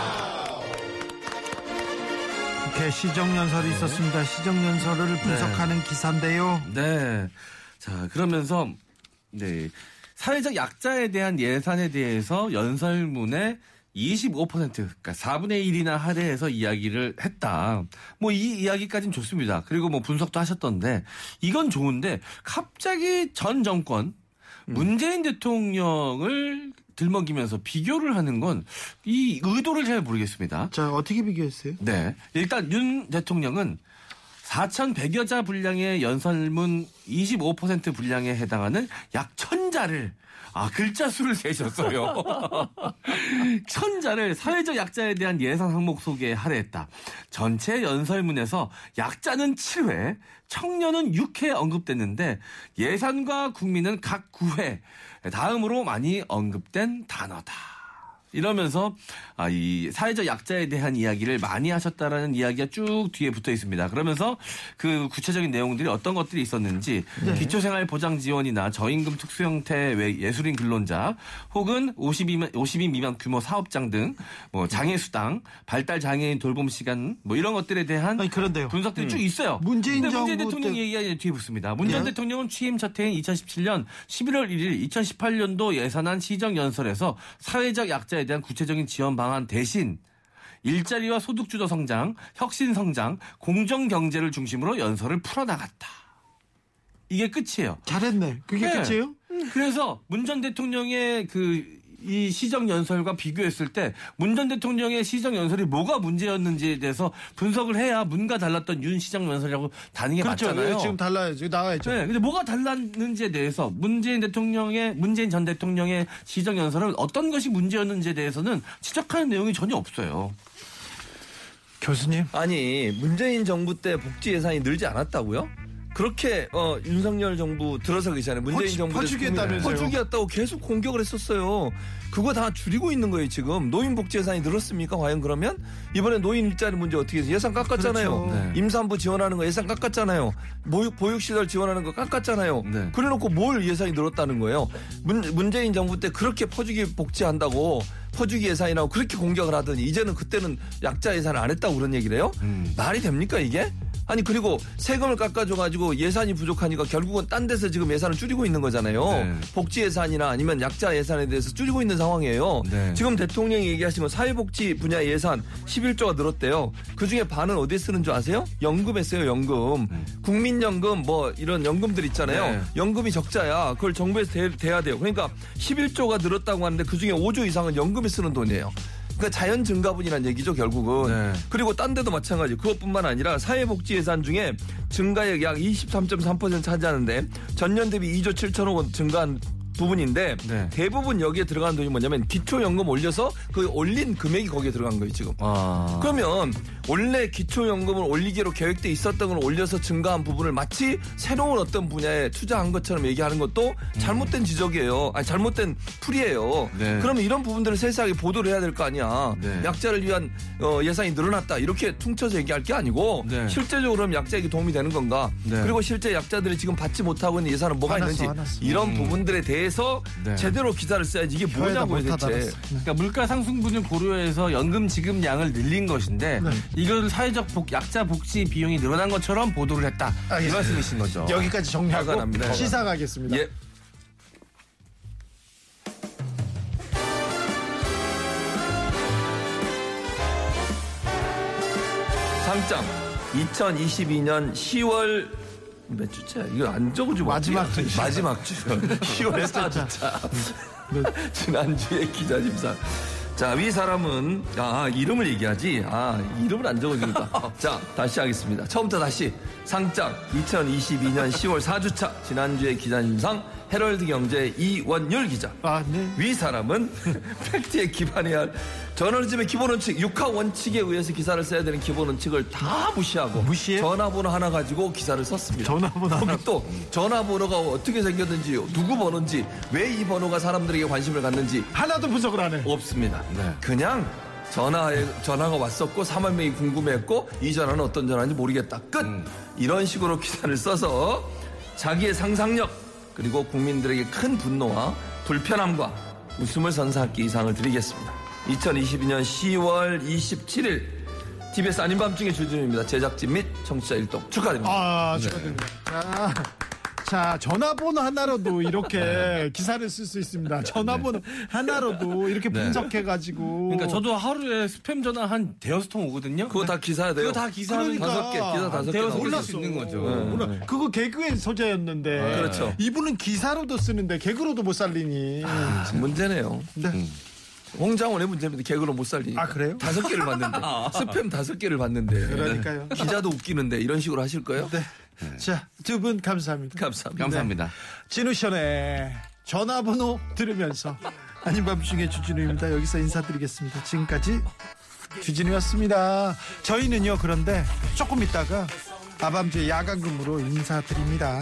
이렇게 시정연설이 있었습니다. 시정연설을 분석하는 기사인데요. 네. 자, 그러면서, 네. 사회적 약자에 대한 예산에 대해서 연설문에 25% 그러니까 4분의 1이나 할애해서 이야기를 했다. 뭐 이 이야기까지는 좋습니다. 그리고 뭐 분석도 하셨던데 이건 좋은데 갑자기 전 정권 문재인 대통령을 들먹이면서 비교를 하는 건 이 의도를 잘 모르겠습니다. 자, 어떻게 비교했어요? 네. 일단 윤 대통령은 4,100여 자 분량의 연설문 25% 분량에 해당하는 약 1,000자를 아 글자 수를 세셨어요. 천자를 사회적 약자에 대한 예산 항목 속에 할애했다. 전체 연설문에서 약자는 7회, 청년은 6회 언급됐는데 예산과 국민은 각 9회 다음으로 많이 언급된 단어다. 이러면서 아, 이 사회적 약자에 대한 이야기를 많이 하셨다라는 이야기가 쭉 뒤에 붙어 있습니다. 그러면서 그 구체적인 내용들이 어떤 것들이 있었는지 기초생활 보장 지원이나 저임금 특수 형태 외 예술인 근로자 혹은 52만 50인 미만 규모 사업장 등 뭐 장애 수당, 발달 장애인 돌봄 시간 뭐 이런 것들에 대한 아니, 그런데요. 분석들이 쭉 있어요. 문재인 문재인 대통령 때- 얘기가 뒤에 붙습니다. 문전 예? 대통령은 취임 첫 해인 2017년 11월 1일 2018년도 예산안 시정 연설에서 사회적 약자에 대한 구체적인 지원 방안 대신 일자리와 소득 주도 성장, 혁신 성장, 공정 경제를 중심으로 연설을 풀어나갔다. 이게 끝이에요. 잘했네. 그게 네. 끝이에요? 그래서 문 전 대통령의 그 이 시정 연설과 비교했을 때 문 전 대통령의 시정 연설이 뭐가 문제였는지에 대해서 분석을 해야 문과 달랐던 윤 시정 연설이라고 다는 게 그렇죠. 맞잖아요. 예, 지금 달라요. 지금 나와야죠. 네, 근데 뭐가 달랐는지에 대해서 문재인 대통령의 문재인 전 대통령의 시정 연설은 어떤 것이 문제였는지에 대해서는 지적하는 내용이 전혀 없어요. 교수님. 아니 문재인 정부 때 복지 예산이 늘지 않았다고요? 그렇게 어, 윤석열 정부 들어서 계시잖아요. 문재인 퍼주- 정부 때 퍼주기했다면서요. 퍼주기였다고 계속 공격을 했었어요. 그거 다 줄이고 있는 거예요 지금. 노인 복지 예산이 늘었습니까? 과연 그러면 이번에 노인 일자리 문제 어떻게 해서 예산 깎았잖아요. 그렇죠. 네. 임산부 지원하는 거 예산 깎았잖아요. 보육, 보육시설 지원하는 거 깎았잖아요. 네. 그래놓고 뭘 예산이 늘었다는 거예요. 문, 문재인 정부 때 그렇게 퍼주기 복지한다고 퍼주기 예산이라고 그렇게 공격을 하더니 이제는 그때는 약자 예산을 안 했다고 그런 얘기를 해요? 말이 됩니까 이게? 아니 그리고 세금을 깎아줘가지고 예산이 부족하니까 결국은 딴 데서 지금 예산을 줄이고 있는 거잖아요. 네. 복지 예산이나 아니면 약자 예산에 대해서 줄이고 있는 상황이에요. 네. 지금 대통령이 얘기하신 건 사회복지 분야 예산 11조가 늘었대요. 그 중에 반은 어디에 쓰는 줄 아세요? 연금에 써요, 연금. 국민연금 뭐 이런 연금들 있잖아요. 네. 연금이 적자야. 그걸 정부에서 대, 대야 돼요. 그러니까 11조가 늘었다고 하는데 그 중에 5조 이상은 연금 에 쓰는 돈이에요. 그러니까 자연 증가분이란 얘기죠, 결국은. 네. 그리고 딴 데도 마찬가지. 그것뿐만 아니라 사회복지 예산 중에 증가액 약 23.3% 차지하는데 전년 대비 2조 7천억 원 증가한 부분인데 네. 대부분 여기에 들어간 돈이 뭐냐면 기초연금 올려서 그 올린 금액이 거기에 들어간 거예요 지금. 아. 그러면 원래 기초연금을 올리기로 계획돼 있었던 걸 올려서 증가한 부분을 마치 새로운 어떤 분야에 투자한 것처럼 얘기하는 것도 잘못된 지적이에요. 아니 잘못된 풀이에요. 네. 그러면 이런 부분들을 세세하게 보도를 해야 될 거 아니야. 네. 약자를 위한 어, 예산이 늘어났다 이렇게 퉁쳐서 얘기할 게 아니고 네. 실제적으로 그럼 약자에게 도움이 되는 건가? 네. 그리고 실제 약자들이 지금 받지 못하고 있는 예산은 뭐가 화났어, 있는지 화났어. 이런 부분들에 대해 서 네. 제대로 기사를 써야지 이게 못하다 대체. 알았어. 그러니까 물가 상승분을 고려해서 연금 지급량을 늘린 것인데 네. 이걸 사회적 복, 약자 복지 비용이 늘어난 것처럼 보도를 했다. 이 알겠습니다. 말씀이신 거죠. 여기까지 정리하고 납니다. 시사 가겠습니다. 예. 상장 2022년 10월 몇 주차야? 이거 안 적어주면 마지막. 주. 마지막 주 10월 4주차 지난주에 기자님상 자, 위 사람은, 아, 이름을 얘기하지. 아, 이름을 안 적어주니까. 자, 다시 하겠습니다. 처음부터 다시. 상장, 2022년 10월 4주차, 지난주에 기자님상, 헤럴드 경제 이원율 기자. 아, 네. 위 사람은 팩트에 기반해야 할 저널리즘의 기본 원칙, 육하 원칙에 의해서 기사를 써야 되는 기본 원칙을 다 무시하고 무시해? 전화번호 하나 가지고 기사를 썼습니다. 전화번호 하나. 또 전화번호가 어떻게 생겼는지, 누구 번호인지, 왜 이 번호가 사람들에게 관심을 갖는지 하나도 분석을 안 해. 없습니다. 네. 그냥 전화에 전화가 왔었고 3만 명이 궁금했고 이 전화는 어떤 전화인지 모르겠다. 끝. 이런 식으로 기사를 써서 자기의 상상력 그리고 국민들에게 큰 분노와 불편함과 웃음을 선사하기 이상을 드리겠습니다. 2022년 10월 27일 TBS 아닌 밤중에 주진우입니다. 제작진 및 청취자 일동 축하드립니다. 아, 축하드립니다. 자, 자, 전화번호 하나로도 이렇게 기사를 쓸 수 있습니다. 전화번호 하나로도 이렇게 분석해가지고. 그러니까 저도 하루에 스팸 전화 한 대여섯 통 오거든요. 그거 다 기사야 돼요. 그거 다 기사하면 그러니까. 다섯 개, 기사 다섯 개 대여섯 나오고. 올릴 수 있는 거죠. 몰라. 그거 개그의 소재였는데. 그렇죠. 이분은 기사로도 쓰는데 개그로도 못 살리니. 문제네요. 네. 홍장원의 문제입니다. 개그로 못 살리니까. 아, 그래요? 다섯 개를 봤는데. 아. 스팸 다섯 개를 봤는데. 그러니까요. 네. 기자도 웃기는데 이런 식으로 하실 거예요? 네. 네. 자, 두 분 감사합니다. 감사합니다. 네. 감사합니다. 진우션의 전화번호 들으면서 아닌 밤중에 주진우입니다. 여기서 인사드리겠습니다. 지금까지 주진우였습니다. 저희는요, 그런데 조금 있다가 아밤주의 야간 근무로 인사드립니다.